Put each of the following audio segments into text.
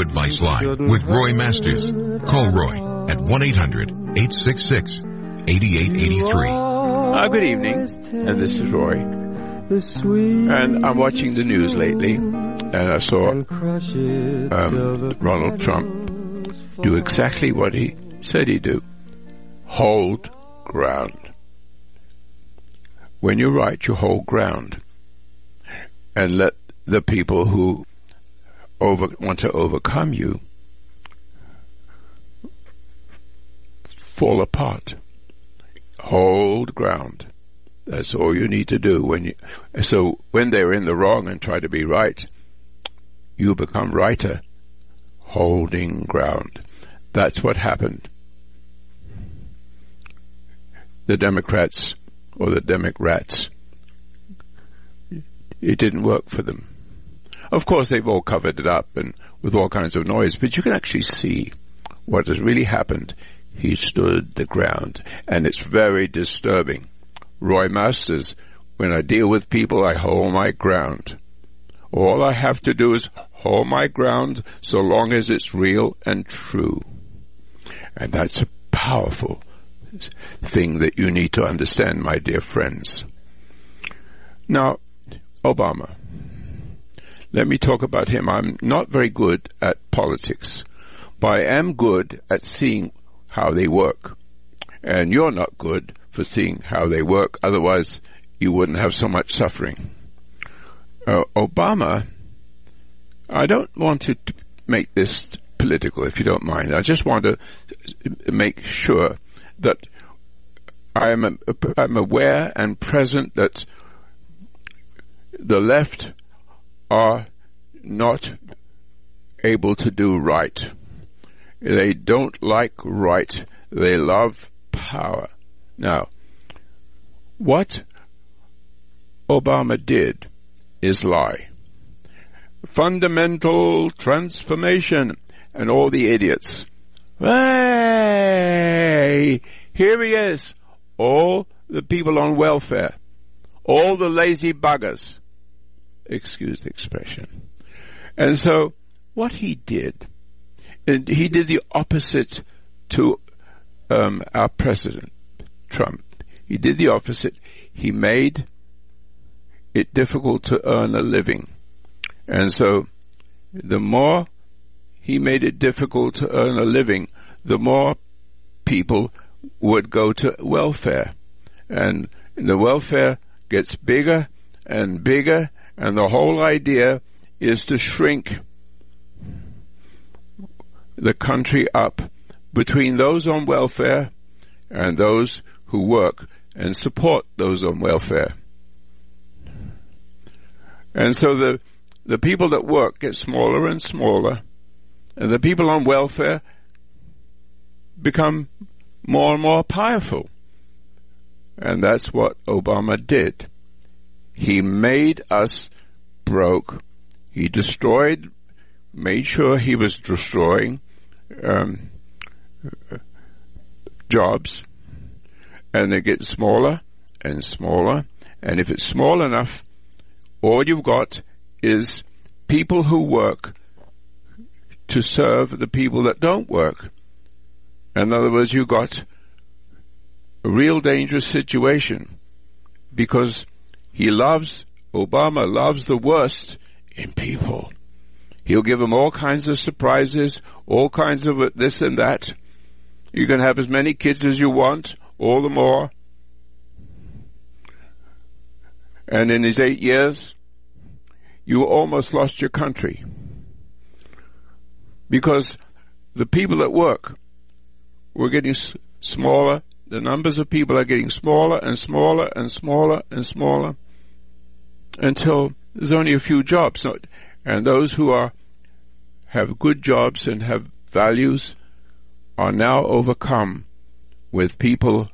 Advice Line with Roy Masters. Call Roy at 1-800-866-8883. Uh, good evening, and this is Roy. And I'm watching the news lately, and I saw um, Ronald Trump do exactly what he said he'd do. Hold ground. When you're right, you hold ground. And let the people who over, want to overcome you fall apart. Hold ground. That's all you need to do when you, so when they're in the wrong and try to be right, you become righter, holding ground. That's what happened. The Democrats or the Democrats, it didn't work for them. Of course, they've all covered it up and with all kinds of noise, but you can actually see what has really happened. He stood the ground, and it's very disturbing. Roy Masters, when I deal with people, I hold my ground. All I have to do is hold my ground so long as it's real and true. And that's a powerful thing that you need to understand, my dear friends. Now, Obama. Let me talk about him. I'm not very good at politics, but I am good at seeing how they work. And you're not good for seeing how they work, otherwise you wouldn't have so much suffering. Uh, Obama, I don't want to make this political, if you don't mind. I just want to make sure that I am I'm aware and present that the left are not able to do right. They don't like right. They love power. Now, what Obama did is lie. Fundamental transformation and all the idiots. Hey, here he is. All the people on welfare. All the lazy buggers excuse the expression. And so, what he did, and he did the opposite to um, our president, Trump. He did the opposite. He made it difficult to earn a living. And so, the more he made it difficult to earn a living, the more people would go to welfare. And the welfare gets bigger and bigger and the whole idea is to shrink the country up between those on welfare and those who work and support those on welfare. And so the, the people that work get smaller and smaller, and the people on welfare become more and more powerful. And that's what Obama did. He made us broke. He destroyed, made sure he was destroying um, jobs, and they get smaller and smaller. And if it's small enough, all you've got is people who work to serve the people that don't work. In other words, you've got a real dangerous situation because he loves, Obama loves the worst in people. He'll give them all kinds of surprises, all kinds of this and that. You can have as many kids as you want, all the more. And in his eight years, you almost lost your country. Because the people at work were getting smaller, the numbers of people are getting smaller and smaller and smaller and smaller until there's only a few jobs. And those who are have good jobs and have values are now overcome with people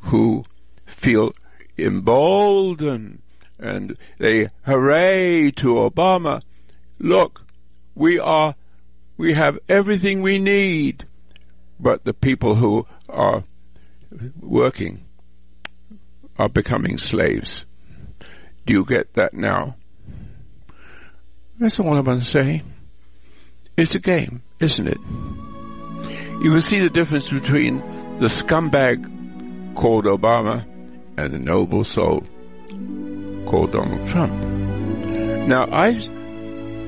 who feel emboldened and they hooray to Obama. Look, we are, we have everything we need. But the people who are working are becoming slaves. Do you get that now? That's all I'm going to say. It's a game, isn't it? You can see the difference between the scumbag called Obama and the noble soul called Donald Trump. Now, I,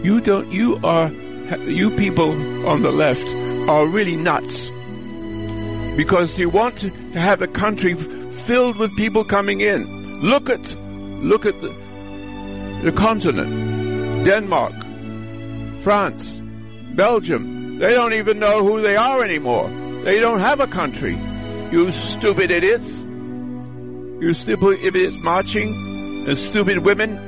you don't, you are, you people on the left are really nuts because you want to have a country filled with people coming in. Look at, look at the, the continent, Denmark, France, Belgium. They don't even know who they are anymore. They don't have a country. You stupid idiots. You stupid idiots marching and stupid women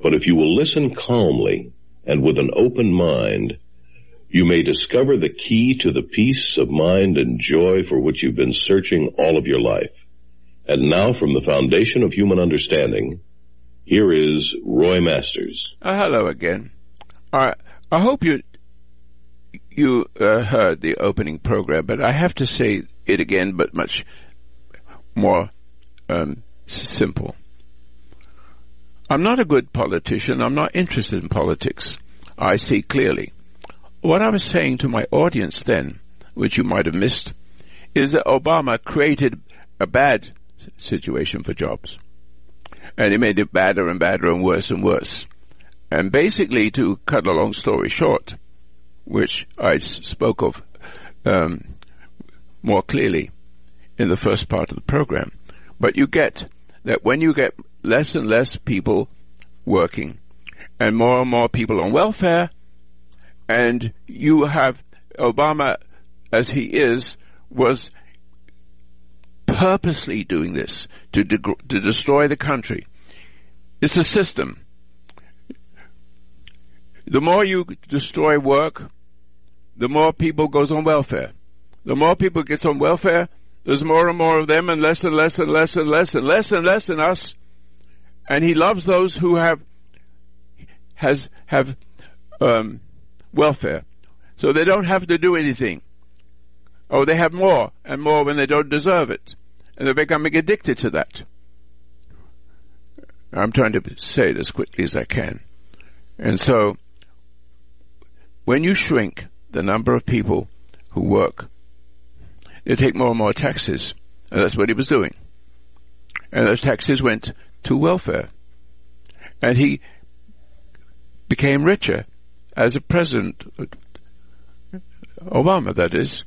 But if you will listen calmly and with an open mind, you may discover the key to the peace of mind and joy for which you've been searching all of your life. And now from the foundation of human understanding, here is Roy Masters. Uh, hello again. I I hope you you uh, heard the opening program, but I have to say it again, but much more um, simple. I'm not a good politician. I'm not interested in politics. I see clearly. What I was saying to my audience then, which you might have missed, is that Obama created a bad situation for jobs. And he made it badder and badder and worse and worse. And basically, to cut a long story short, which I spoke of um, more clearly in the first part of the program, but you get that when you get less and less people working and more and more people on welfare, and you have Obama, as he is, was purposely doing this to, to destroy the country. It's a system. The more you destroy work, the more people goes on welfare. The more people gets on welfare, there's more and more of them and less and less and less and less and less and less in us. And he loves those who have has have um, welfare, so they don't have to do anything. Oh, they have more and more when they don't deserve it, and they're becoming addicted to that. I'm trying to say it as quickly as I can. And so, when you shrink the number of people who work they take more and more taxes. And that's what he was doing. And those taxes went to welfare. And he became richer as a president, Obama that is.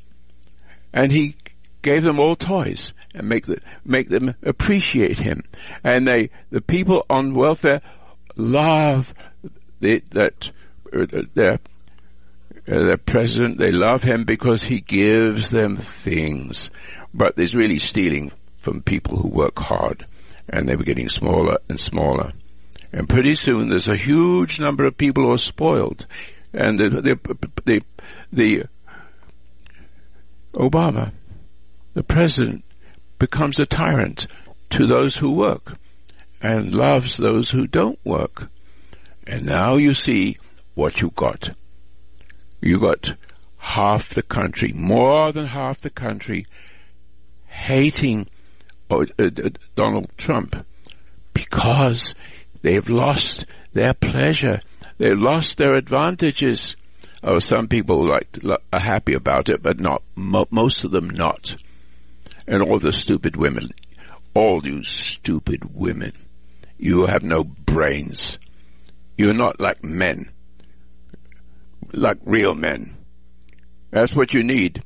And he gave them all toys and make the, make them appreciate him. And they, the people on welfare love the, that, uh, their uh, the president, they love him because he gives them things. But he's really stealing from people who work hard. And they were getting smaller and smaller. And pretty soon there's a huge number of people who are spoiled. And the, the, the, Obama, the president, becomes a tyrant to those who work and loves those who don't work. And now you see what you got you got half the country, more than half the country, hating Uh, Donald Trump because they've lost their pleasure. They've lost their advantages. Oh, some people like are happy about it, but not most of them not. And all the stupid women, all you stupid women, you have no brains. You're not like men like real men. That's what you need.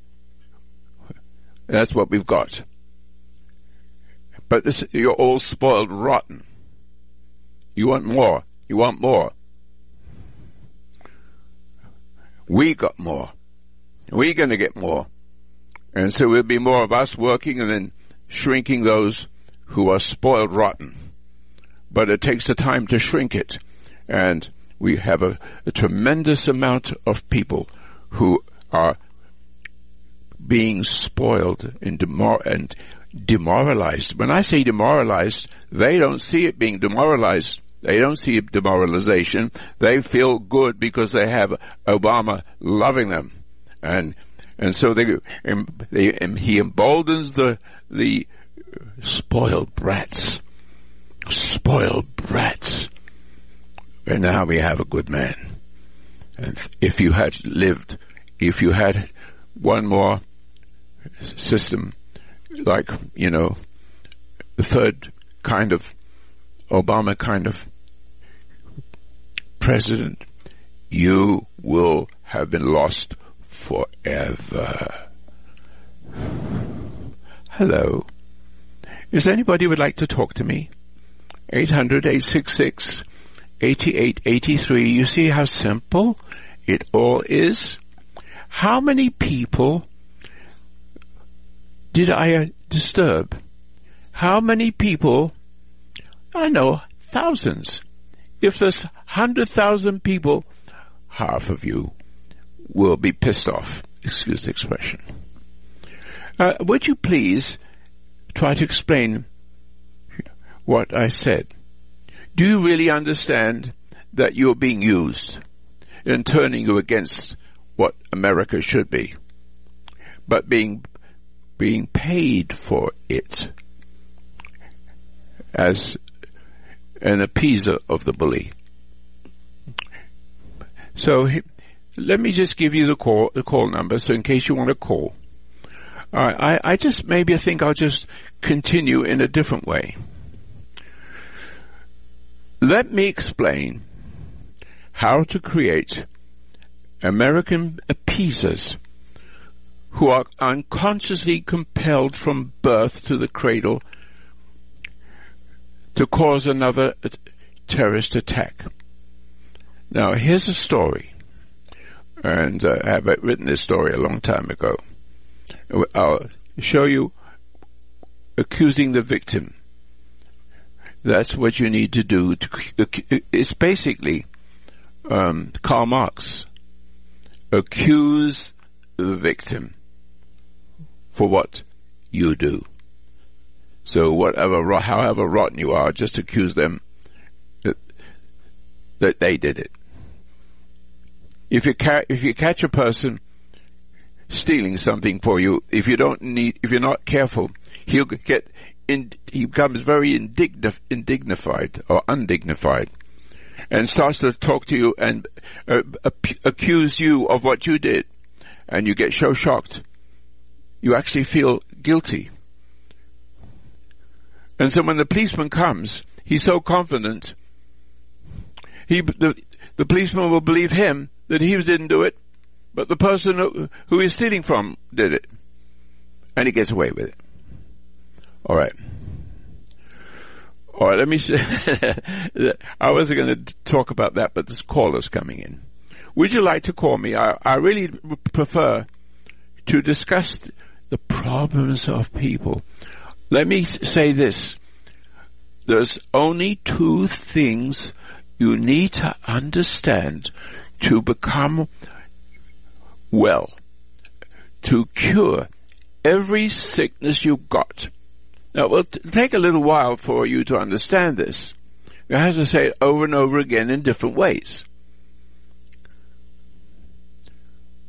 That's what we've got. But this, you're all spoiled rotten. You want more. You want more. We got more. We're going to get more. And so there'll be more of us working and then shrinking those who are spoiled rotten. But it takes the time to shrink it. And we have a, a tremendous amount of people who are being spoiled and, demor- and demoralized. When I say demoralized, they don't see it being demoralized. They don't see demoralization. They feel good because they have Obama loving them, and and so they, they he emboldens the the spoiled brats, spoiled brats. And now we have a good man. And if you had lived, if you had one more system, like, you know, the third kind of Obama kind of president, you will have been lost forever. Hello. Is anybody would like to talk to me? 800-866-8883. You see how simple it all is? How many people did I uh, disturb? How many people? I know thousands. If there's hundred thousand people, half of you will be pissed off. Excuse the expression. Uh, would you please try to explain what I said? Do you really understand that you're being used in turning you against what America should be, but being being paid for it as an appeaser of the bully. So let me just give you the call the call number, so in case you want to call. I, I just maybe I think I'll just continue in a different way. Let me explain how to create American appeasers who are unconsciously compelled from birth to the cradle to cause another terrorist attack. Now, here's a story, and uh, I have written this story a long time ago. I'll show you accusing the victim. That's what you need to do. To, it's basically um, Karl Marx. Accuse the victim for what you do. So whatever, however rotten you are, just accuse them that, that they did it. If you ca- if you catch a person stealing something for you, if you don't need, if you're not careful, he'll get in, he becomes very indignif- indignified or undignified and starts to talk to you and uh, accuse you of what you did and you get so shocked you actually feel guilty. And so when the policeman comes, he's so confident, he, the, the policeman will believe him that he didn't do it, but the person who, who he's stealing from did it. And he gets away with it. Alright. Alright, let me, I wasn't going to talk about that, but this caller's coming in. Would you like to call me? I, I really prefer to discuss the problems of people. Let me say this. There's only two things you need to understand to become well, to cure every sickness you've got. Now, it will t- take a little while for you to understand this. You have to say it over and over again in different ways.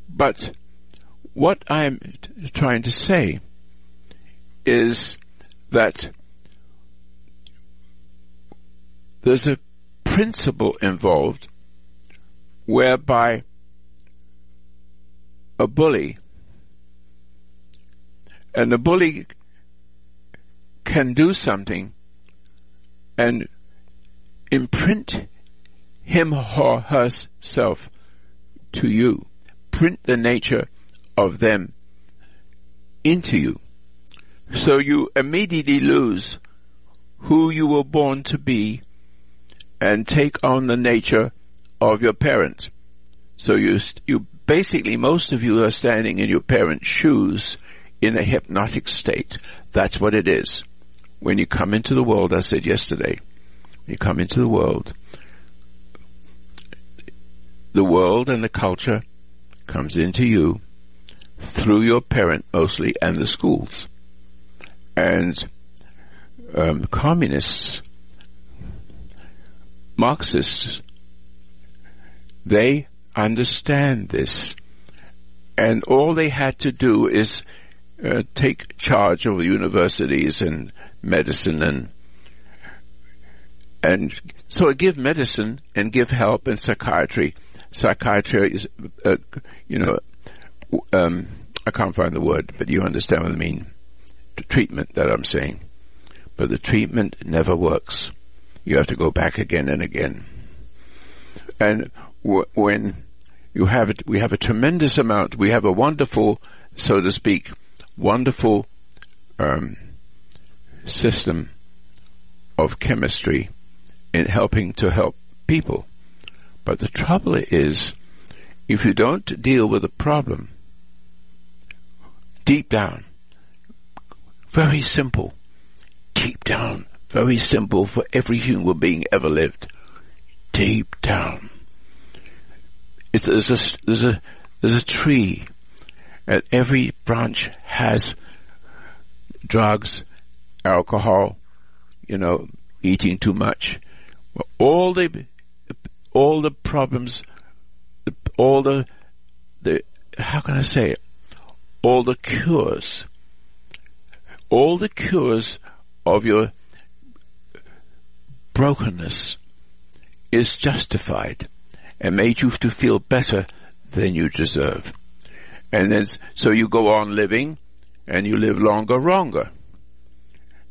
But what I'm t- trying to say is that there's a principle involved whereby a bully and the bully can do something and imprint him or herself to you, print the nature of them into you. So you immediately lose who you were born to be and take on the nature of your parents. So you, you basically, most of you are standing in your parents' shoes in a hypnotic state. That's what it is. When you come into the world, I said yesterday, you come into the world, the world and the culture comes into you through your parent mostly and the schools. And um, communists, Marxists, they understand this. And all they had to do is uh, take charge of the universities and medicine and and so give medicine and give help in psychiatry. Psychiatry is, uh, you know, um, I can't find the word, but you understand what I mean. The treatment that I'm saying. But the treatment never works. You have to go back again and again. And w- when you have it, we have a tremendous amount, we have a wonderful, so to speak, wonderful um, system of chemistry in helping to help people. But the trouble is, if you don't deal with the problem deep down, very simple, deep down, very simple for every human being ever lived, deep down. There's a, there's a, there's a tree and every branch has drugs, alcohol, you know, eating too much. All the, all the problems, all the, the, how can I say it? All the cures, all the cures of your brokenness is justified and made you to feel better than you deserve. And then, so you go on living and you live longer, longer.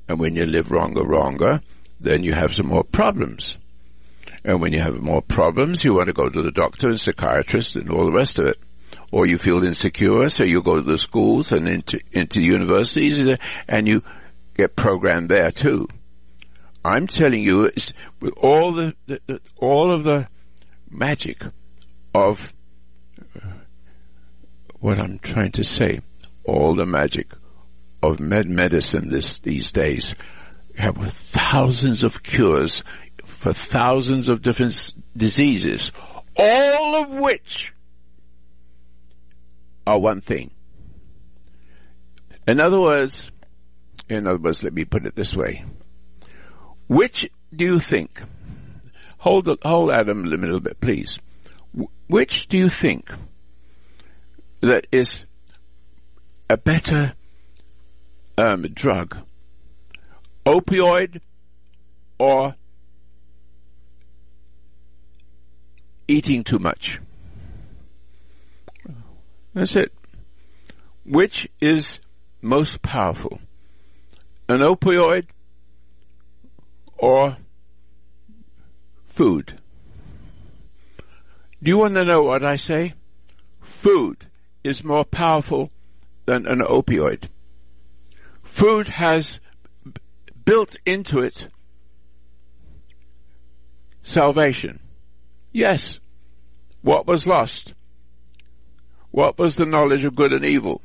And when you live longer, longer, then you have some more problems. And when you have more problems, you want to go to the doctor and psychiatrist and all the rest of it. Or you feel insecure, so you go to the schools and into, into universities and you get programmed there too. I'm telling you, with all the, the, the, all of the magic of uh, what I'm trying to say. All the magic of med medicine this, these days have thousands of cures for thousands of different diseases, all of which are one thing. In other words, in other words, let me put it this way. Which do you think? Hold, hold Adam a little bit, please. Which do you think that is a better um, drug, opioid or eating too much. That's it. Which is most powerful? An opioid or food? Do you want to know what I say? Food is more powerful than an opioid. Food has b- built into it salvation. Yes. What was lost? What was the knowledge of good and evil?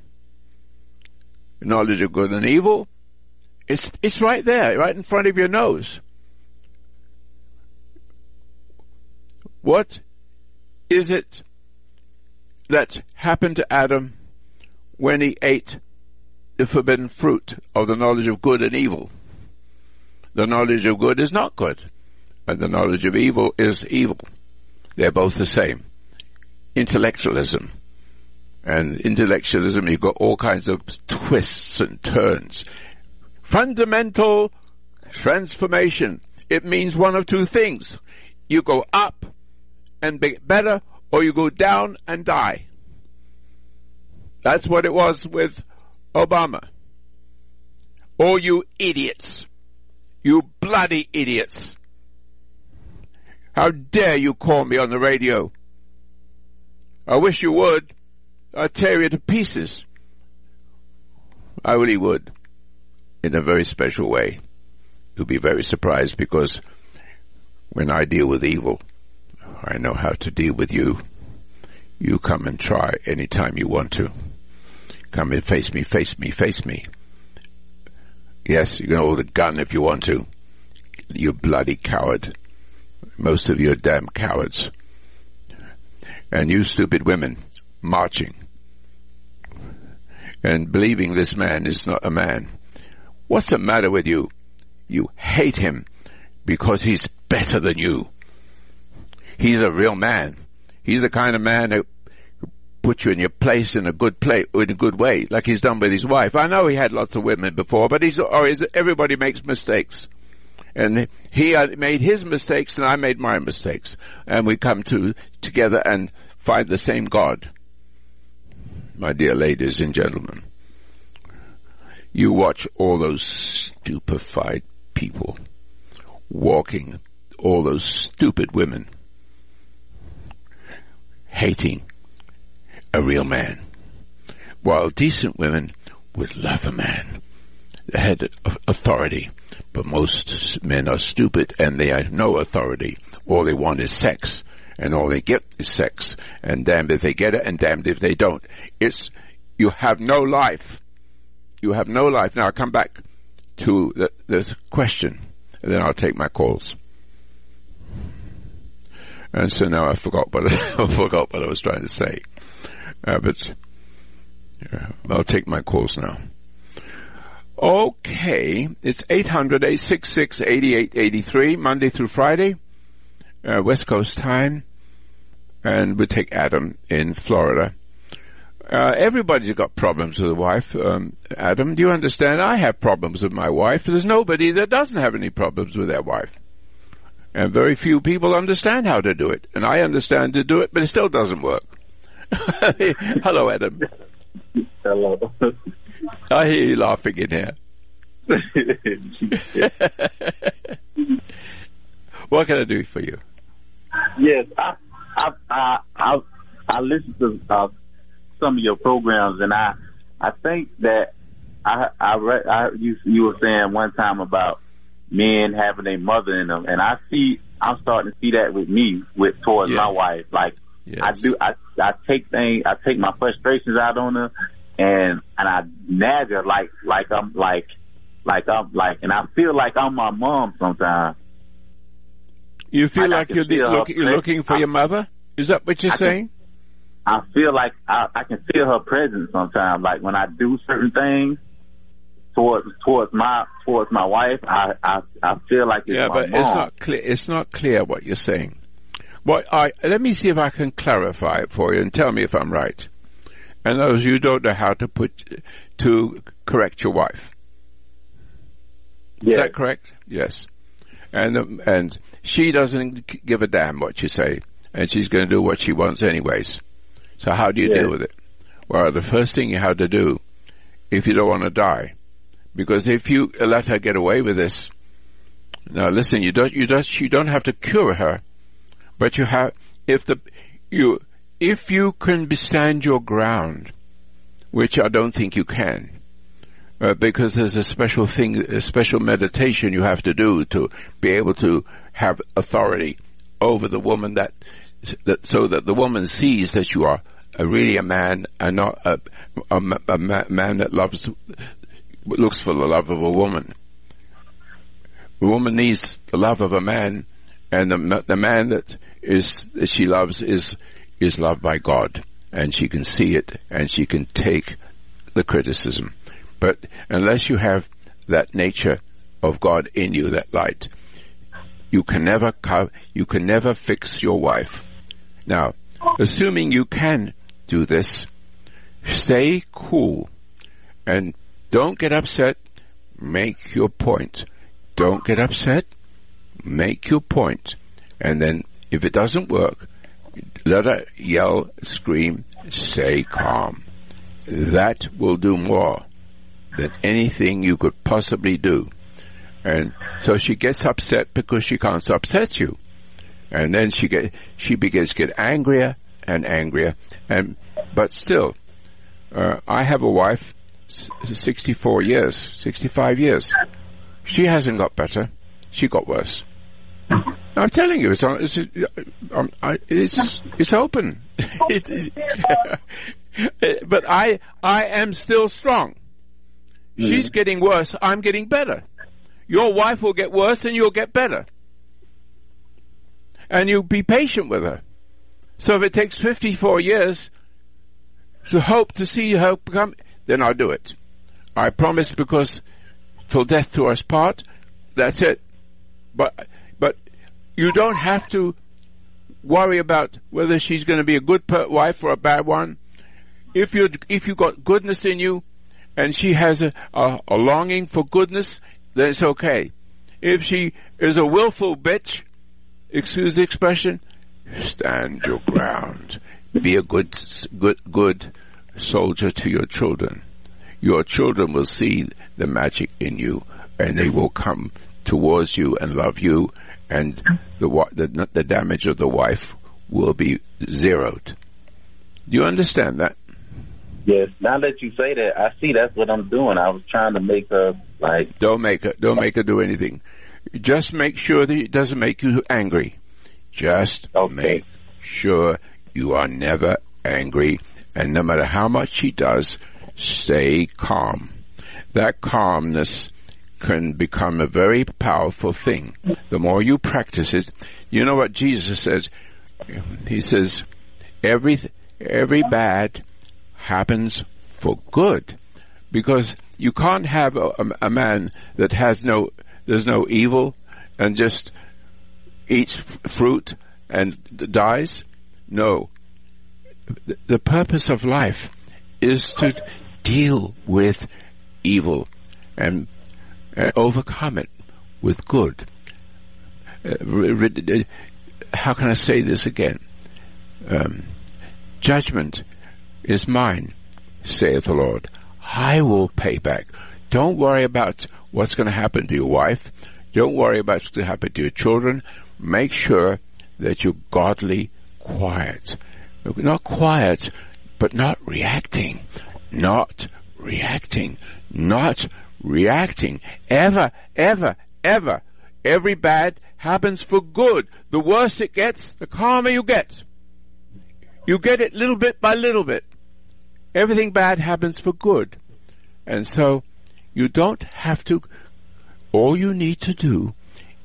The knowledge of good and evil? It's, it's right there, right in front of your nose. What is it that happened to Adam when he ate the forbidden fruit of the knowledge of good and evil. The knowledge of good is not good, and the knowledge of evil is evil. They're both the same. Intellectualism. And intellectualism, you've got all kinds of twists and turns. Fundamental transformation. It means one of two things. You go up and get better, or you go down and die. That's what it was with Obama. Oh, you idiots. You bloody idiots. How dare you call me on the radio? I wish you would. I'd tear you to pieces. I really would. In a very special way. You'll be very surprised because when I deal with evil, I know how to deal with you. you come and try anytime you want to. Come and face me, face me, face me. Yes, you can hold a gun if you want to. You bloody coward. Most of you are damn cowards. And you stupid women marching and believing this man is not a man. What's the matter with you? You hate him because he's better than you. He's a real man. He's the kind of man who put you in your place in a good place, in a good way, like he's done with his wife. I know he had lots of women before, but he's, or he's, everybody makes mistakes. And he made his mistakes and I made my mistakes. And we come to, together and find the same God. My dear ladies and gentlemen, you watch all those stupefied people walking, all those stupid women hating a real man, while decent women would love a man that had authority. But most men are stupid and they have no authority. All they want is sex. And all they get is sex. And damned if they get it and damned if they don't. It's, you have no life. You have no life. Now I'll come back to the, this question and then I'll take my calls. And so now I forgot what I forgot what I was trying to say. Uh, but yeah, I'll take my calls now. Okay, it's 800-866-8883, Monday through Friday, uh, West Coast time, and we take Adam in Florida. Uh, everybody's got problems with a wife. Um, Adam, do you understand? I have problems with my wife. There's nobody that doesn't have any problems with their wife. And very few people understand how to do it. And I understand to do it, but it still doesn't work. Hello, Adam. Hello. I hear you laughing in here. what can I do for you? Yes, I I I I, I listened to uh, some of your programs, and I I think that I I read I you you were saying one time about men having a mother in them, and I see I'm starting to see that with me with towards yes. my wife. Like yes. I do, I I take things, I take my frustrations out on her, and and I nag her like like I'm like like I'm like, and I feel like I'm my mom sometimes. You feel like, like you're, look, you're looking for I, your mother? Is that what you're I saying? Can, I feel like I, I can feel her presence sometimes. Like when I do certain things towards towards my towards my wife, I I, I feel like it's yeah, but mom. it's not clear. It's not clear what you're saying. Well, I let me see if I can clarify it for you and tell me if I'm right. And those you don't know how to put to correct your wife. Yes. Is that correct? Yes. And um, and she doesn't give a damn what you say, and she's going to do what she wants anyways. So how do you yes. deal with it? Well, the first thing you have to do, if you don't want to die, because if you let her get away with this, now listen, you don't you don't you don't have to cure her, but you have if the you if you can stand your ground, which I don't think you can, uh, because there's a special thing, a special meditation you have to do to be able to have authority over the woman that, that so that the woman sees that you are a, really a man and not a, a, a man that loves, looks for the love of a woman. The woman needs the love of a man, and the the man that is that she loves is is loved by God, and she can see it, and she can take the criticism. But unless you have that nature of God in you, that light, you can never co- you can never fix your wife. Now, assuming you can do this, stay cool and don't get upset. Make your point. Don't get upset. Make your point. And then if it doesn't work, let her yell, scream, stay calm. That will do more than anything you could possibly do. And so she gets upset because she can't upset you. And then she get she begins to get angrier and angrier. And but still, uh, I have a wife, 64 years, 65 years. She hasn't got better. She got worse. I'm telling you, it's on, it's um, it's it's open. it, it, but I I am still strong. Mm. She's getting worse. I'm getting better. Your wife will get worse, and you'll get better. And you be patient with her. So if it takes 54 years to hope to see her become, then I'll do it. I promise because till death do us part. That's it. But but you don't have to worry about whether she's going to be a good wife or a bad one. If you if you got goodness in you, and she has a, a, a longing for goodness, then it's okay. If she is a willful bitch, excuse the expression, stand your ground. Be a good good good soldier to your children. Your children will see the magic in you, and they will come towards you and love you, and the, the, the damage of the wife will be zeroed. Do you understand that? Yes. Now that you say that, I see that's what I'm doing. I was trying to make her like. Don't make her. Don't make her do anything. Just make sure that it doesn't make you angry. Just okay. make sure you are never angry, and no matter how much she does, stay calm. That calmness can become a very powerful thing. The more you practice it, you know what Jesus says? He says, every, every bad happens for good. Because you can't have a, a man that has no, there's no evil and just eats fruit and dies. No. The, purpose of life is to deal with evil and overcome it with good. Uh, how can I say this again? Um, judgment is mine, saith the Lord. I will pay back. Don't worry about what's going to happen to your wife. Don't worry about what's going to happen to your children. Make sure that you're godly quiet. Not quiet, but not reacting. Not reacting. Not reacting. Ever, ever, ever. Every bad happens for good. The worse it gets, the calmer you get. You get it little bit by little bit. Everything bad happens for good. And so you don't have to, all you need to do,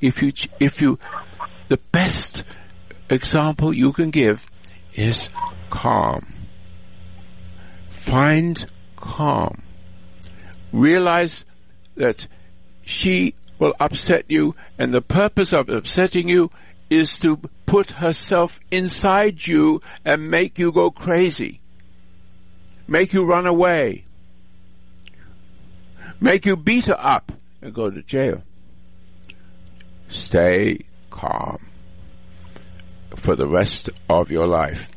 if you, if you, the best example you can give is calm. Find calm. Realize that she will upset you and the purpose of upsetting you is to put herself inside you and make you go crazy. Make you run away. Make you beat her up and go to jail. Stay calm for the rest of your life.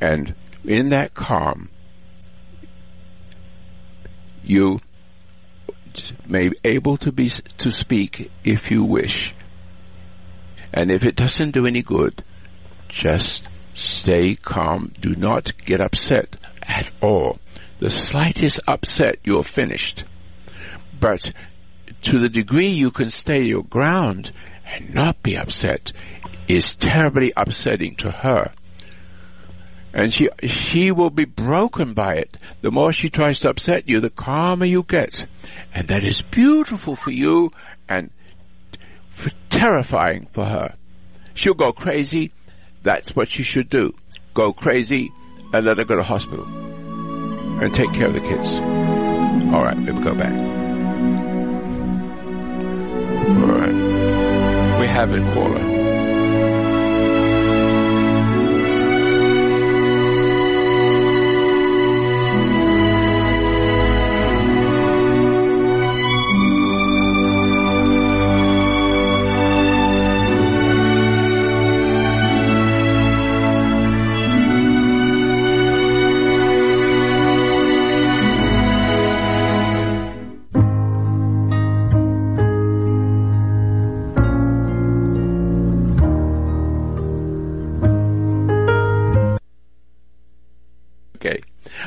And in that calm, you may be able to be to speak if you wish. And if it doesn't do any good, just stay calm. Do not get upset at all. The slightest upset, you're finished. But to the degree you can stay your ground and not be upset is terribly upsetting to her. And she, she will be broken by it. The more she tries to upset you, the calmer you get. And that is beautiful for you and terrifying for her. She'll go crazy. That's what she should do. Go crazy and let her go to hospital. And take care of the kids. Alright, let me go back. Alright. We have it, caller.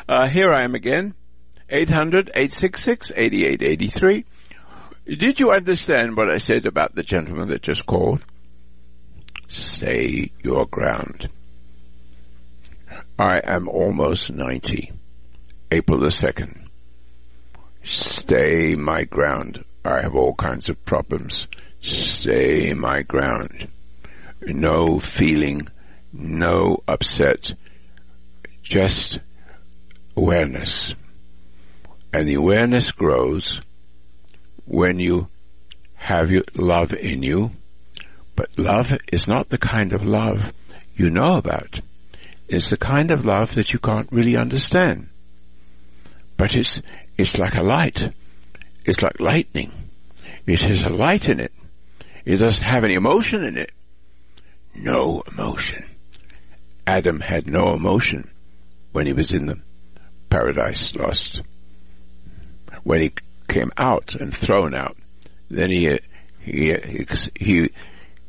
Uh, here I am again. 800-866-8883. Did you understand what I said about the gentleman that just called? Stay your ground. I am almost 90. April the 2nd. Stay my ground. I have all kinds of problems. Stay my ground. No feeling, no upset, just awareness. And the awareness grows when you have your love in you, but love is not the kind of love you know about. It's the kind of love that you can't really understand. But it's, it's like a light. It's like lightning. It has a light in it. It doesn't have any emotion in it. No emotion. Adam had no emotion when he was in the paradise lost. When he came out and thrown out, then he he he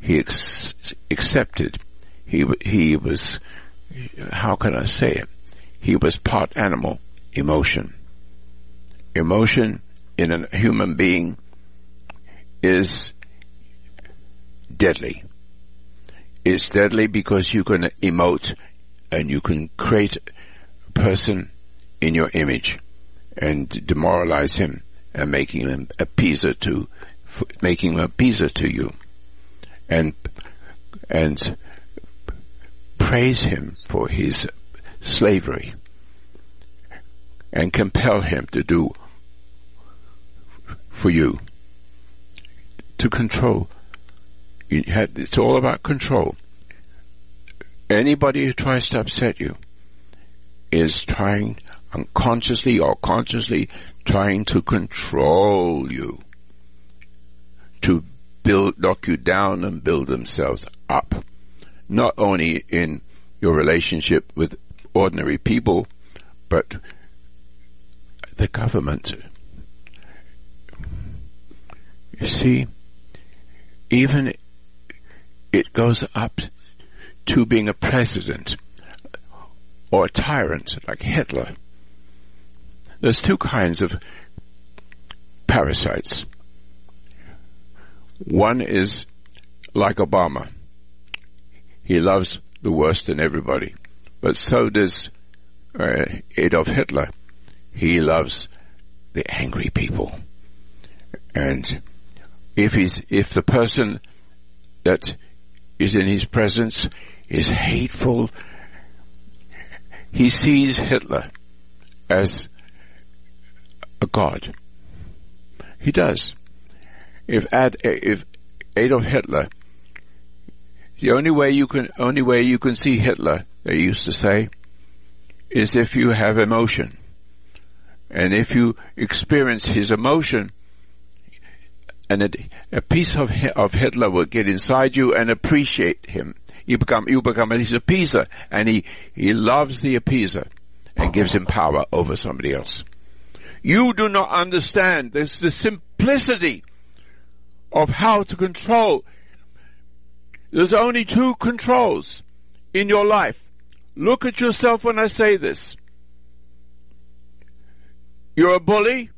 he accepted. He he was how can I say it? He was part animal, emotion. Emotion in a human being is deadly. It's deadly because you can emote and you can create a person in your image and demoralize him and making him a pizza to, making him a to you. And, and praise him for his slavery and compel him to do for you to control. it's all about control. Anybody who tries to upset you is trying unconsciously or consciously trying to control you to build, knock you down and build themselves up not only in your relationship with ordinary people, but the government. You see, even it goes up to being a president or a tyrant like Hitler. There's two kinds of parasites. One is like Obama. He loves the worst in everybody. But so does uh, Adolf Hitler. He loves the angry people. And if he's, if the person that is in his presence is hateful, he sees Hitler as a god. He does. If Ad, if Adolf Hitler the only way you can, only way you can see Hitler, they used to say, is if you have emotion. And if you experience his emotion, and a, piece of, of Hitler will get inside you and appreciate him. You become, you become, he's a appeaser, and he, he loves the appeaser, and gives him power over somebody else. You do not understand. There's the simplicity of how to control there's only two controls in your life. Look at yourself when I say this. You're a bully.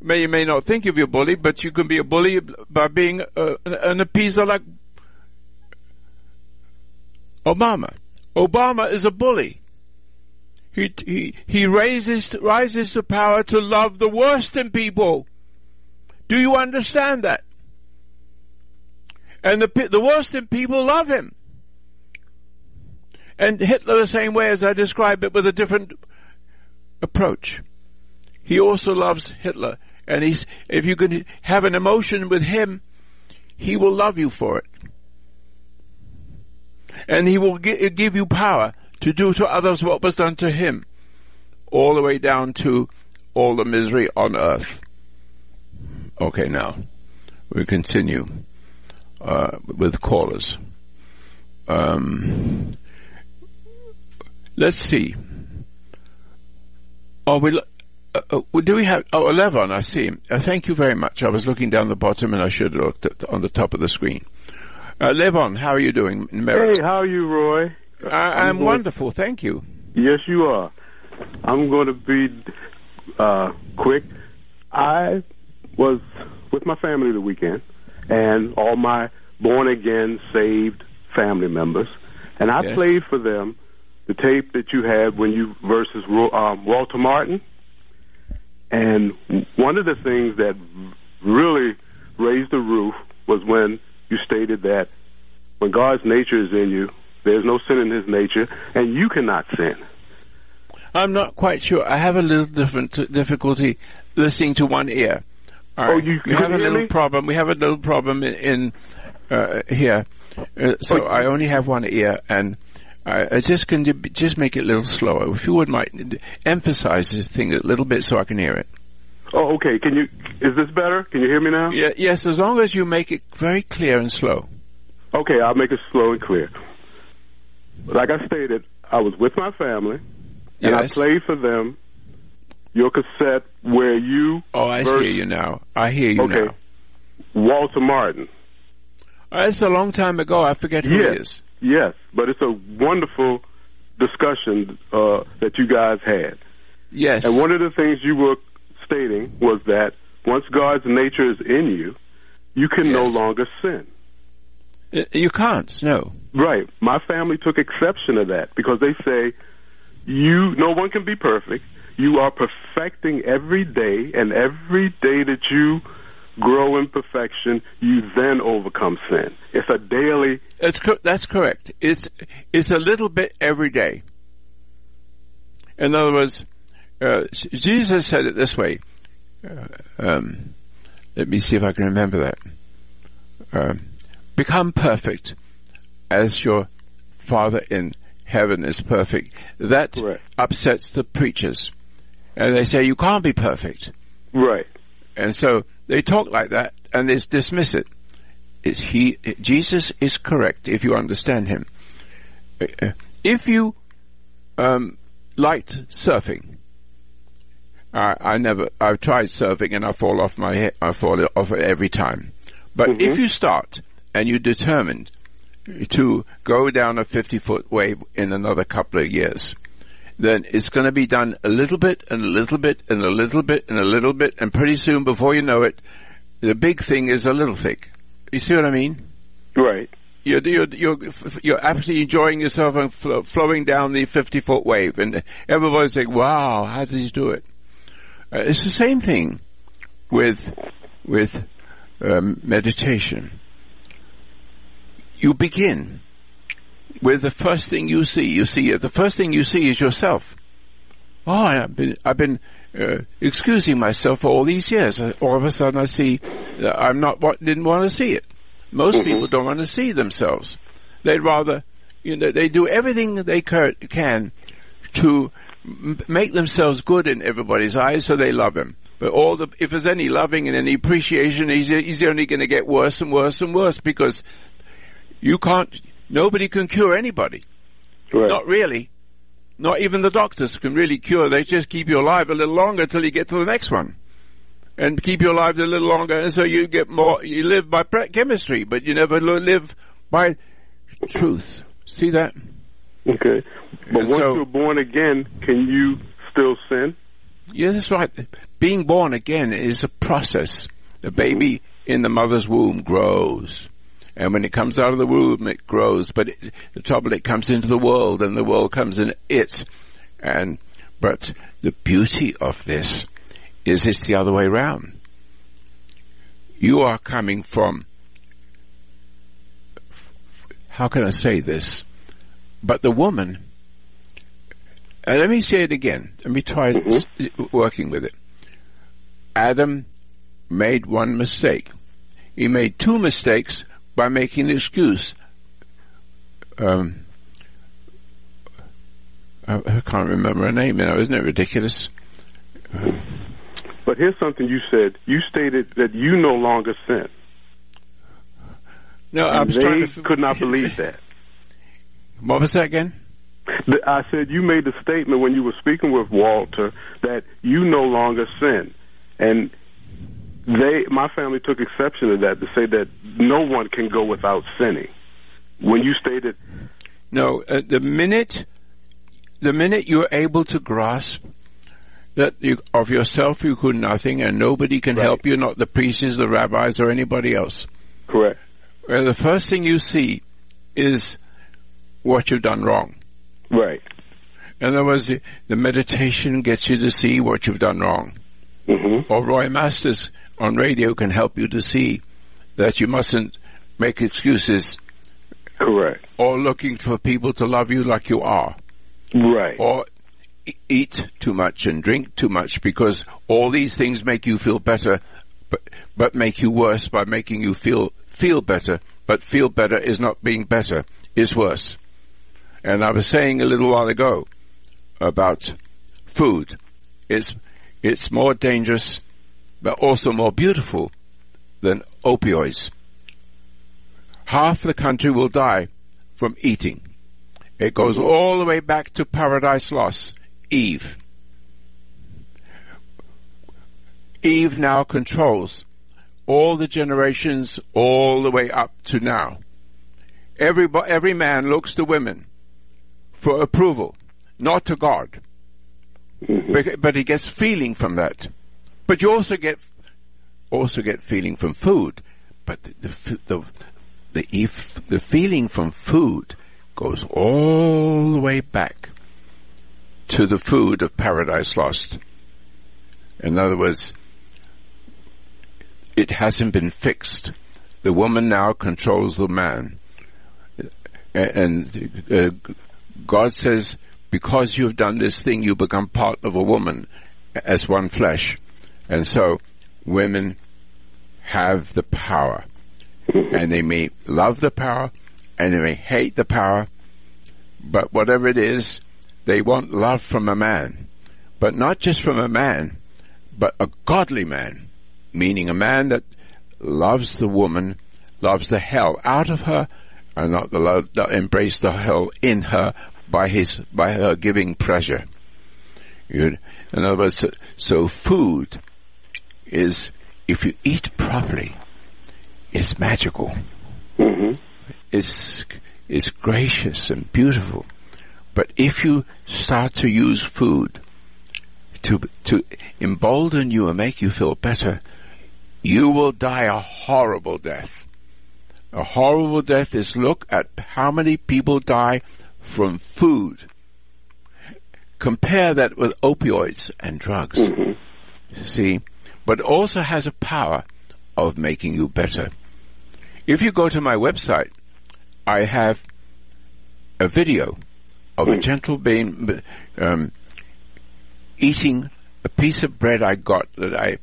May you may not think of your bully, but you can be a bully by being uh, a, an appeaser like Obama. Obama is a bully. He, he, he raises, rises to power to love the worst in people. Do you understand that? And the, the worst in people love him. And Hitler the same way as I describe it with a different approach. He also loves Hitler. And he's, if you can have an emotion with him, he will love you for it. And he will give you power to do to others what was done to him. All the way down to all the misery on earth. Okay, now, we continue uh, with callers. Um, let's see. Oh, we, uh, uh, do we have, oh, 11, I see. Uh, thank you very much. I was looking down the bottom and I should have looked at, on the top of the screen. Uh, Levon, how are you doing? Hey, how are you, Roy? I, am wonderful, thank you. Yes, you are. I'm going to be uh, quick. I was with my family the weekend, and all my born again, saved family members, and I Yes. played for them the tape that you had when you versus um, Walter Martin. And one of the things that really raised the roof was when you stated that when God's nature is in you, there's no sin in His nature, and you cannot sin. I'm not quite sure. I have a little different difficulty listening to one ear. All Oh, right. you- we you have a little me? problem. We have a little problem in, in uh, here. Uh, so Oh, I only have one ear, and I, I just can just make it a little slower. If you would mind, emphasize this thing a little bit so I can hear it. Oh, okay. Can you? Is this better? Can you hear me now? Yeah, yes, as long as you make it very clear and slow. Okay, I'll make it slow and clear. Like I stated, I was with my family, and I played for them your cassette where you Oh, I hear you now. I hear you Okay. now. Walter Martin. Uh, it's a long time ago. I forget who Yes. it is. Yes, but it's a wonderful discussion uh, that you guys had. Yes. And one of the things you were stating was that once God's nature is in you, you can no longer sin. Uh, you can't. No. Right. My family took exception to that because they say you no one can be perfect. You are perfecting every day and every day that you grow in perfection, you then overcome sin. It's a daily That's co- that's correct. It's it's a little bit every day. In other words, uh, Jesus said it this way. Uh, um, let me see if I can remember that. Um, become perfect as your Father in heaven is perfect. That Correct. upsets the preachers, and they say you can't be perfect. right. And so they talk like that and they dismiss it. It's he, Jesus is correct if you understand him. Uh, If you um, liked surfing, I, I never, I've tried surfing and I fall off my head, I fall off every time. But Mhm. if you start and you're determined to go down a 50 foot wave in another couple of years, then it's going to be done a little bit and a little bit and a little bit and a little bit, and pretty soon, before you know it, the big thing is a little thing. You see what I mean? Right. You're you're you're, you're absolutely enjoying yourself and flo- flowing down the fifty foot wave, and everybody's saying, "Wow, how did he do it?" Uh, it's the same thing with with um, meditation. You begin with the first thing you see. You see. The first thing you see is yourself. Oh, I've been, I've been uh, excusing myself for all these years. All of a sudden, I see that I'm not what didn't want to see it. Most Mhm. people don't want to see themselves. They'd rather, you know, they do everything they cur- can to m- make themselves good in everybody's eyes, so they love him. But all the, if there's any loving and any appreciation, he's, he's only going to get worse and worse and worse because you can't, nobody can cure anybody. Right. Not really. Not even the doctors can really cure. They just keep you alive a little longer till you get to the next one. And keep you alive a little longer, and so you get more, you live by pre- chemistry, but you never live by truth. See that? Okay. But And once so- you're born again, can you still sin? Yeah, that's right. Being born again is a process. The baby in the mother's womb grows. And when it comes out of the womb, it grows. But it, the trouble, it comes into the world, and the world comes in it. And, but the beauty of this is it's the other way round. You are coming from, how can I say this? But the woman, and let me say it again. Let me try mm-hmm. s- working with it. Adam made one mistake. He made two mistakes by making an excuse. Um, I, I can't remember her name now. Isn't it ridiculous? But here's something you said. You stated that you no longer sin. No, I was they trying to. could not believe that. What was that again? I said you made the statement when you were speaking with Walter that you no longer sin, and they, my family, took exception to that to say that no one can go without sinning. When you stated, No, uh, the minute, the minute you're able to grasp that you, of yourself you could nothing and nobody can Right. help you, not the priests, the rabbis, or anybody else. correct, Well, the first thing you see is what you've done wrong. Right. In other words, the, the meditation gets you to see what you've done wrong. Mm-hmm. Or Roy Masters on radio can help you to see that you mustn't make excuses Correct. or looking for people to love you like you are. Right. or eat too much and drink too much because all these things make you feel better but but make you worse by making you feel feel better but feel better is not being better is worse and i was saying a little while ago about food it's it's more dangerous but also more beautiful than opioids half the country will die from eating it goes all the way back to Paradise Lost, Eve. Eve now controls all the generations all the way up to now. Every, every man looks to women for approval, not to God. Mm-hmm. Bec- But he gets feeling from that. But you also get also get feeling from food. But the the the, the, if, the feeling from food goes all the way back to the food of Paradise Lost. In other words, it hasn't been fixed. The woman now controls the man. And uh, God says, because you've done this thing, you become part of a woman as one flesh. And so, women have the power. And they may love the power, and they may hate the power, but whatever it is, they want love from a man. But not just from a man, but a godly man, meaning a man that loves the woman, loves the hell out of her, and not the love, that embrace the hell in her by his, by her giving pleasure. In other words, so, so food is, if you eat properly, it's magical. Mm-hmm. Is is gracious and beautiful. But if you start to use food to to embolden you and make you feel better, you will die a horrible death. A horrible death is look at how many people die from food. Compare that with opioids and drugs. See? But also has a power of making you better. If you go to my website, I have a video of a gentle being um, eating a piece of bread I got that I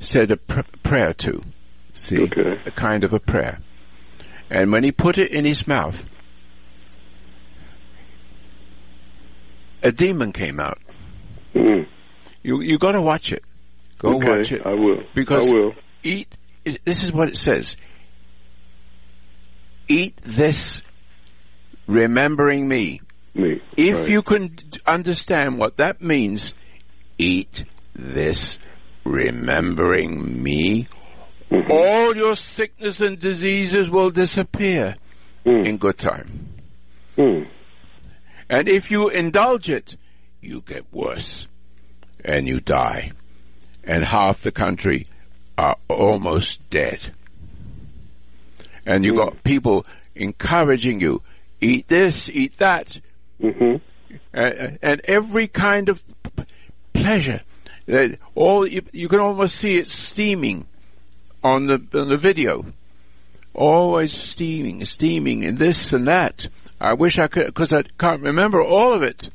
said a pr- prayer to. See, Okay. a kind of a prayer. And when he put it in his mouth, a demon came out. Mm. You you got to watch it. Go okay. watch it I will. because I will. eat. This is what it says. Eat this, remembering me. Me. If Right. you can understand what that means, eat this, remembering me. Mhm. All your sickness and diseases will disappear Mm. in good time. Mm. And if you indulge it, you get worse. And you die. And half the country are almost dead. And you got people encouraging you, eat this, eat that, Mhm. uh, and every kind of pleasure. Uh, all you, you can almost see it steaming on the on the video. Always steaming, steaming, and this and that. I wish I could, because I can't remember all of it.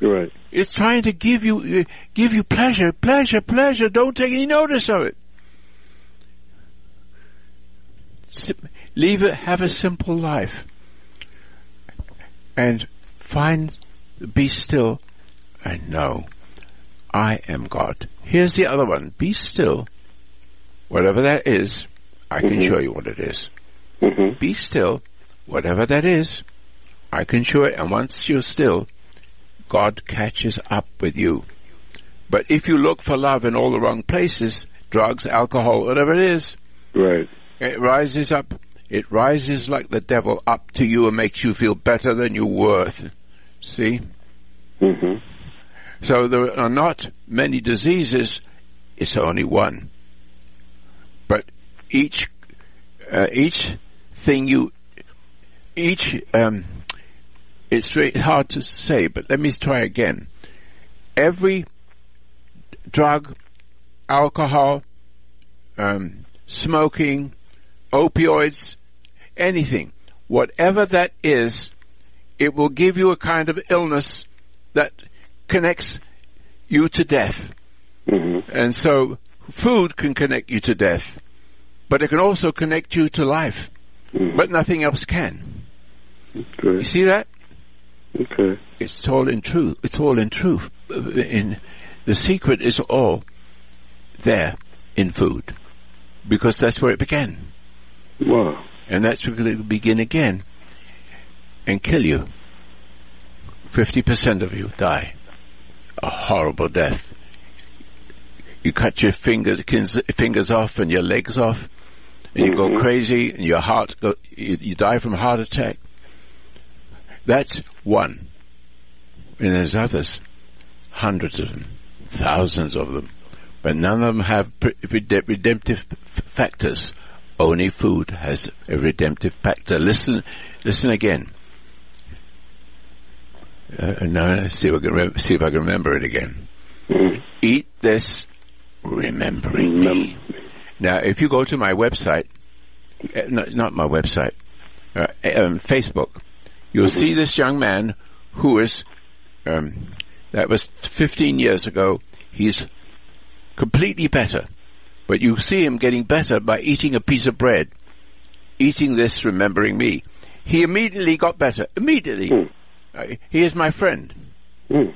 Right. It's trying to give you uh, give you pleasure, pleasure, pleasure. Don't take any notice of it. Sim- leave it. Have a simple life, and find, be still, and know, I am God. Here's the other one. Be still. Whatever that is, I can Mhm. show you what it is. Mhm. Be still. Whatever that is, I can show it. And once you're still, God catches up with you. But if you look for love in all the wrong places, drugs, alcohol, whatever it is, Right. it rises up. It rises like the devil up to you and makes you feel better than you're worth. See? Mhm. So there are not many diseases, it's only one. But each uh, each thing you, each, um, it's very hard to say, but let me try again. Every drug, alcohol, um, smoking, opioids, anything, whatever that is, it will give you a kind of illness that connects you to death. Mm-hmm. And so food can connect you to death, but it can also connect you to life, Mm-hmm. but nothing else can. You see that? Okay. It's all in truth. It's all in truth. In the secret is all there in food, because that's where it began, Wow. and that's where it will begin again and kill you. Fifty percent of you die a horrible death. You cut your fingers fingers off and your legs off, and you go Mhm. crazy, and your heart go, you, you die from heart attack. That's one. And there's others, hundreds of them, thousands of them, but none of them have redemptive f- factors. Only food has a redemptive factor. Listen, listen again. Uh, now, see if, I can rem- see if I can remember it again. Mhm. Eat this, remembering me. Now, if you go to my website, uh, no, not my website, uh, um, Facebook, you'll see this young man who is, um, that was 15 years ago. He's completely better. But you see him getting better by eating a piece of bread. Eating this, remembering me. He immediately got better. Immediately. Hmm. Uh, he is my friend. Mm.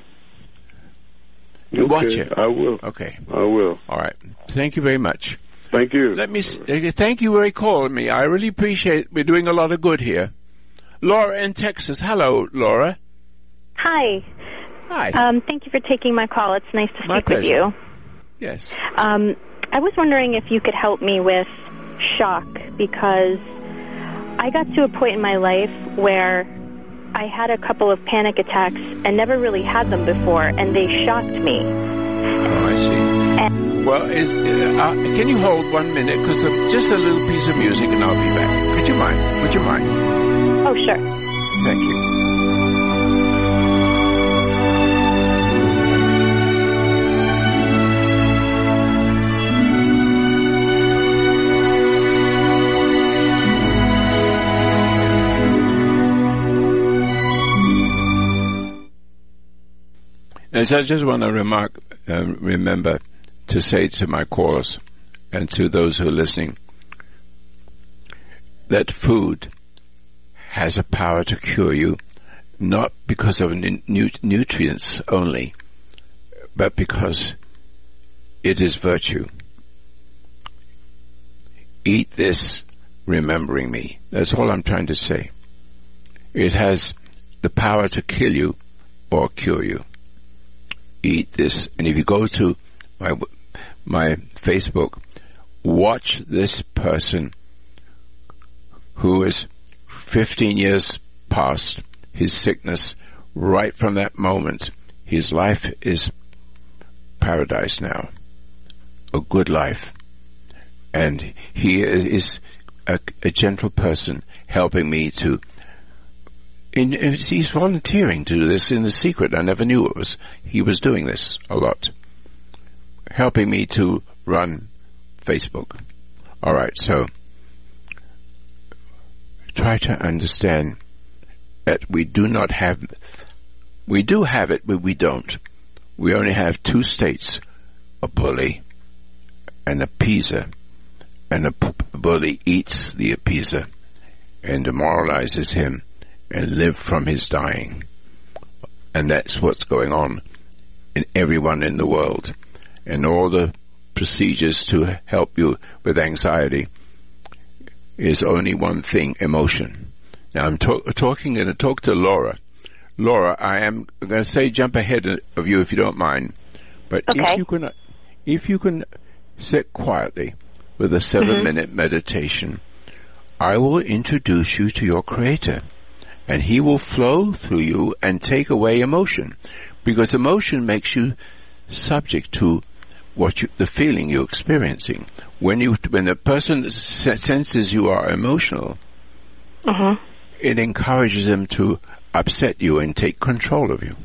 You watch it. I will. Okay. I will. All right. Thank you very much. Thank you. Let me s- uh, thank you for calling me. I really appreciate. We're doing a lot of good here. Laura in Texas. Hello, Laura. Hi. Hi. Um, thank you for taking my call. It's nice to My speak with you. yes. Um, I was wondering if you could help me with shock because I got to a point in my life where I had a couple of panic attacks and never really had them before, and they shocked me. Oh, I see. And Well, is, uh, uh, can you hold one minute? Because just a little piece of music, and I'll be back. Could you mind? Would you mind? Oh, sure. Thank you. As I just want to remark, um, remember to say to my callers and to those who are listening that food has a power to cure you, not because of nu- nu- nutrients only, but because it is virtue. Eat this, remembering me. That's all I'm trying to say. It has the power to kill you or cure you. Eat this, and if you go to my my Facebook, watch this person who is 15 years past his sickness. Right from that moment, his life is paradise now, a good life, and he is a, a gentle person helping me to. In, he's volunteering to do this in the secret. I never knew it was he was doing this a lot, helping me to run Facebook. All right, so try to understand that we do not have, we do have it, but we don't. We only have two states, a bully and a appeaser. And the bully eats the appeaser and demoralizes him and live from his dying. And that's what's going on in everyone in the world. And all the procedures to help you with anxiety is only one thing, emotion. Now I'm to- talking and I talk to Laura. Laura, I am going to say jump ahead of you if you don't mind. But Okay. if you can, if you can sit quietly with a 7 Mhm. minute meditation, I will introduce you to your creator and he will flow through you and take away emotion because emotion makes you subject to what you, the feeling you're experiencing. When you, when a person senses you are emotional, Mhm. it encourages them to upset you and take control of you.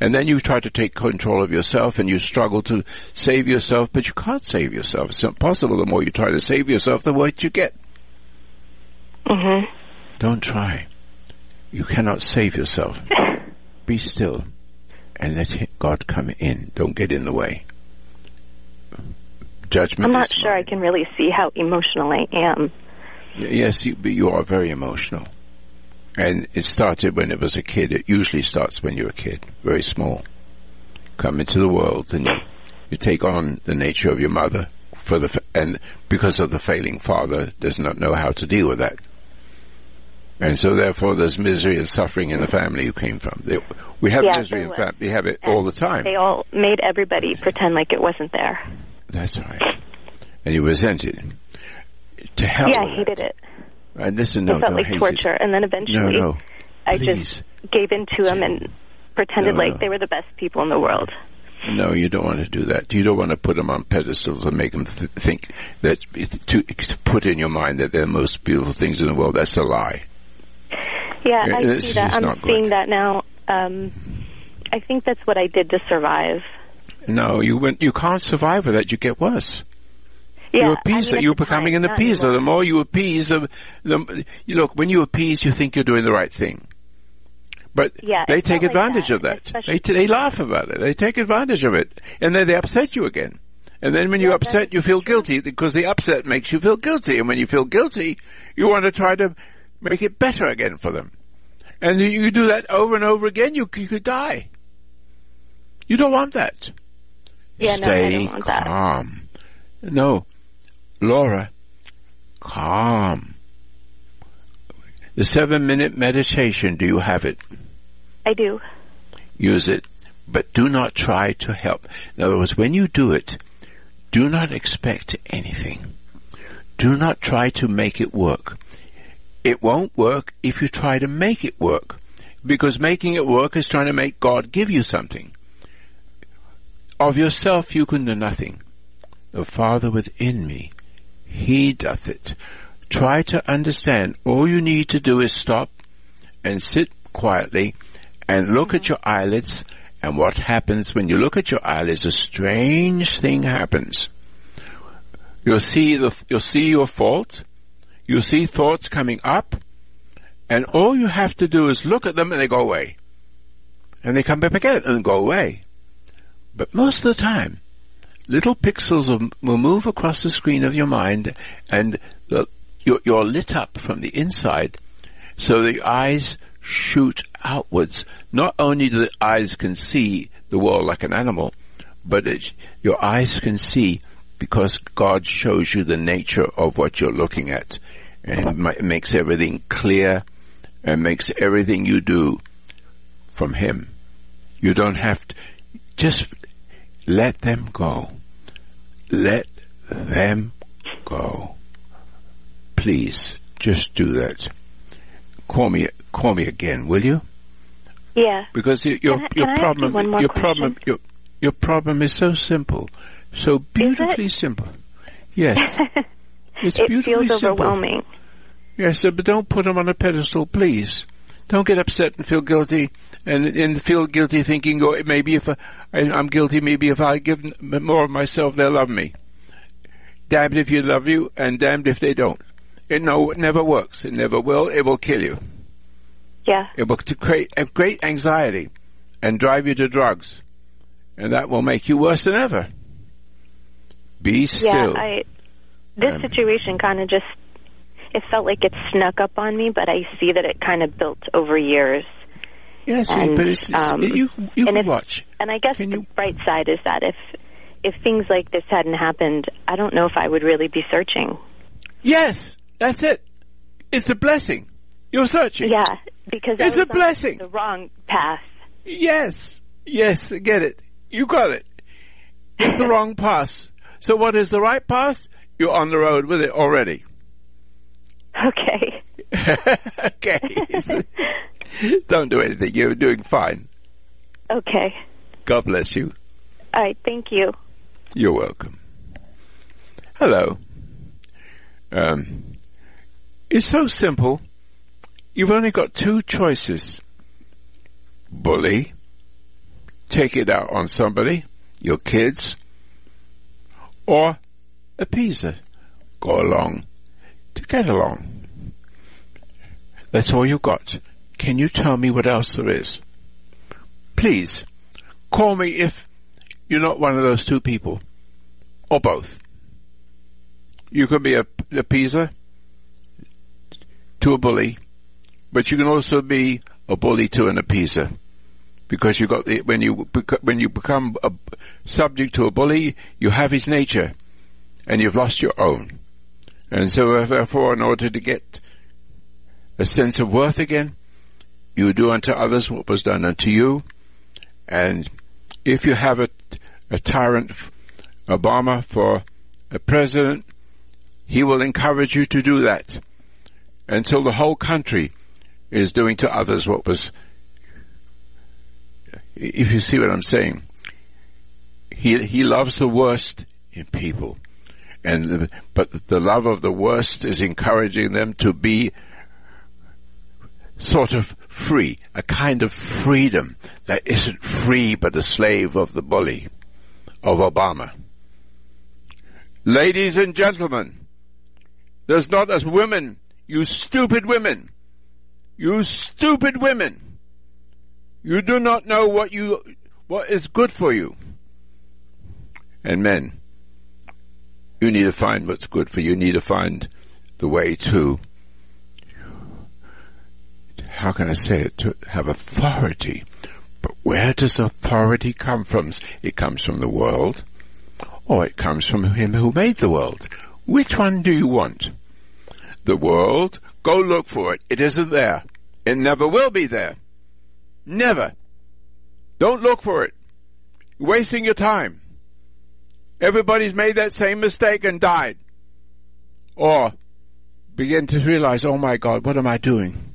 And then you try to take control of yourself and you struggle to save yourself, but you can't save yourself. It's impossible. The more you try to save yourself, the worse you get. Mhm. Don't try. You cannot save yourself. Be still and let God come in. Don't get in the way. Judgment. I'm not sure I can really see how emotional I am. Yes, you, but you are very emotional. And it started when it was a kid. It usually starts when you're a kid, very small. Come into the world and you, you take on the nature of your mother for the, fa- and because of the failing father does not know how to deal with that. And so therefore there's misery and suffering in the family you came from. They, we have Yeah, misery in family. We have it all the time. They all made everybody pretend like it wasn't there. That's right. And you resent it. To hell yeah, I hated it. And listen, no, it felt like torture, it. and then eventually no. no. I just gave in to them and pretended No, like they were the best people in the world. No, you don't want to do that. You don't want to put them on pedestals and make them th- think that to, to put in your mind that they're the most beautiful things in the world. That's a lie. Yeah, Yeah, I see that. I'm not good. seeing that now. Um, I think that's what I did to survive. No, you went, you can't survive with that. You get worse. Yeah, you I appease mean, it. at You're becoming an appeaser. anymore. The more you appease, the, the you look. When you appease, you think you're doing the right thing. But Yeah, they take felt like advantage that, of that. They t- they laugh about it. They take advantage of it, and then they upset you again. And then when you're Yeah, that upset, you feel guilty because the upset makes you feel guilty. And when you feel guilty, you want to try to make it better again for them. And you you do that over and over again, you, you could die. You don't want that. Yeah, no, Stay don't want that. calm. No, Laura, calm. The seven minute meditation, do you have it? I do. Use it, but do not try to help. In other words, when you do it, do not expect anything. Do not try to make it work. It won't work if you try to make it work. Because making it work is trying to make God give you something. Of yourself you can do nothing. The Father within me, He doth it. Try to understand. All you need to do is stop and sit quietly and look at your eyelids. And what happens when you look at your eyelids, a strange thing happens. You'll see the, you'll see your fault. You'll see thoughts coming up. And all you have to do is look at them and they go away. And they come back again and go away. But most of the time, little pixels will move across the screen of your mind and the, you're, you're lit up from the inside so the eyes shoot outwards. Not only do the eyes can see the world like an animal, but it, your eyes can see because God shows you the nature of what you're looking at. And it makes everything clear and makes everything you do from Him. You don't have to, just let them go. Let them go. Please, just do that. Call me, call me again, will you? Yeah. Because your your I problem, your problem, your your problem is so simple, so beautifully simple. Yes, it's it beautifully feels simple. overwhelming. Yes, uh, but don't put them on a pedestal, please. Don't get upset and feel guilty, and and feel guilty thinking, oh, maybe if I, I'm guilty, maybe if I give more of myself, they'll love me. Damned if you love you, and damned if they don't. It no, it never works. It never will. It will kill you. Yeah. It will to create a great anxiety and drive you to drugs, and that will make you worse than ever. Be still. Yeah. I this Um, situation kind of just it felt like it snuck up on me, but I see that it kind of built over years. yes, and, but it's, it's, um, you you and can if- watch. And I guess Can the you- bright side is that if if things like this hadn't happened, I don't know if I would really be searching. Yes, that's it. It's a blessing. You're searching. Yeah, because It's a blessing. The wrong path. Yes, yes, get it. You got it. It's the wrong path. So what is the right path? You're on the road with it already. Okay. okay. Don't do anything. You're doing fine. Okay. God bless you. All right. Thank you. You're welcome. Hello. Um, it's so simple. You've only got two choices. Bully. Take it out on somebody, your kids, or appease it. Go along to get along. That's all you got. Can you tell me what else there is? Please, call me if you're not one of those two people. Or both. You could be a, a to a bully, but you can also be a bully to an appeaser. Because you got the, when you, when you become a, subject to a bully, you have his nature, and you've lost your own. And so uh, therefore, in order to get a sense of worth again, you do unto others what was done unto you, and if you have a, a tyrant, Obama, for a president, he will encourage you to do that until the whole country is doing to others what was, if you see what I'm saying, he, he loves the worst in people. And, but the love of the worst is encouraging them to be sort of free, a kind of freedom that isn't free but a slave of the bully, of Obama. Ladies and gentlemen, there's not as women, you stupid women. You stupid women. You do not know what you, what is good for you. And men, you need to find what's good for you. You need to find the way to, how can I say it, to have authority. But where does authority come from? It comes from the world, or it comes from him who made the world. Which one do you want? the world. Go look for it. It isn't there. It never will be there. Never. Don't look for it. You're wasting your time. Everybody's made that same mistake and died. Or begin to realize, oh my God, what am I doing?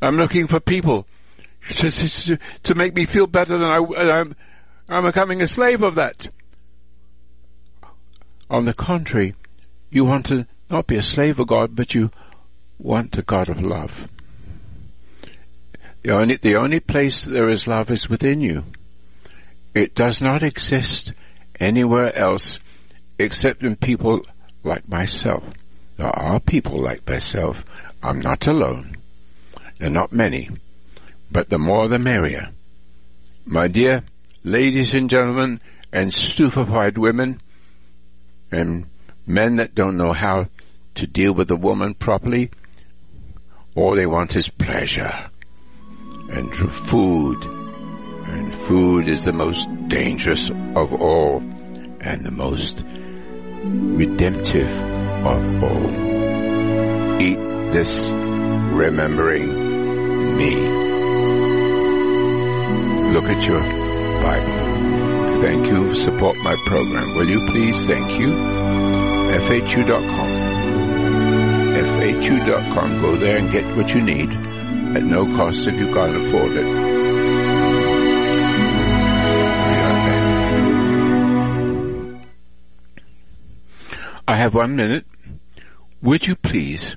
I'm looking for people to, to, to make me feel better than I, I'm, I'm becoming a slave of that. On the contrary, you want to not be a slave of God, but you want the God of love. The only, the only place there is love is within you. It does not exist anywhere else except in people like myself. There are people like myself. I'm not alone. There are not many. But the more the merrier. My dear ladies and gentlemen and stupefied women and men that don't know how to deal with a woman properly. All they want is pleasure and food. And food is the most dangerous of all and the most redemptive of all. Eat this remembering me. Look at your Bible. Thank you. For support my program. Will you please? Thank you. FHU.com. FHU.com. Go there and get what you need at no cost if you can't afford it. I have one minute. Would you please?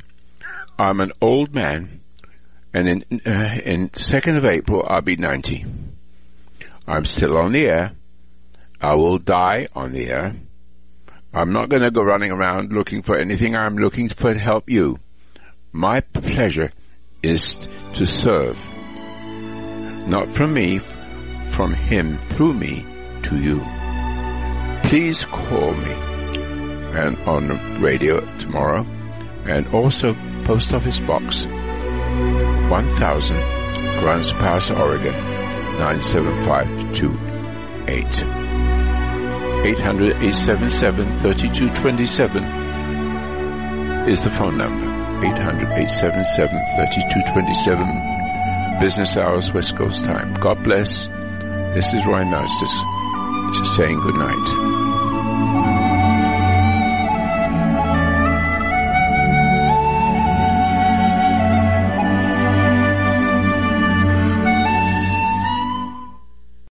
I'm an old man, and in uh, in second of April I'll be ninety. I'm still on the air. I will die on the air. I'm not going to go running around looking for anything. I'm looking for to help you. My pleasure is to serve. Not from me, from Him through me to you. Please call me and on the radio tomorrow and also post office box 1000 Grants Pass, Oregon 97528. 800-877-3227 is the phone number. 800-877-3227. Business hours, West Coast time. God bless. This is Roy Masters saying good night.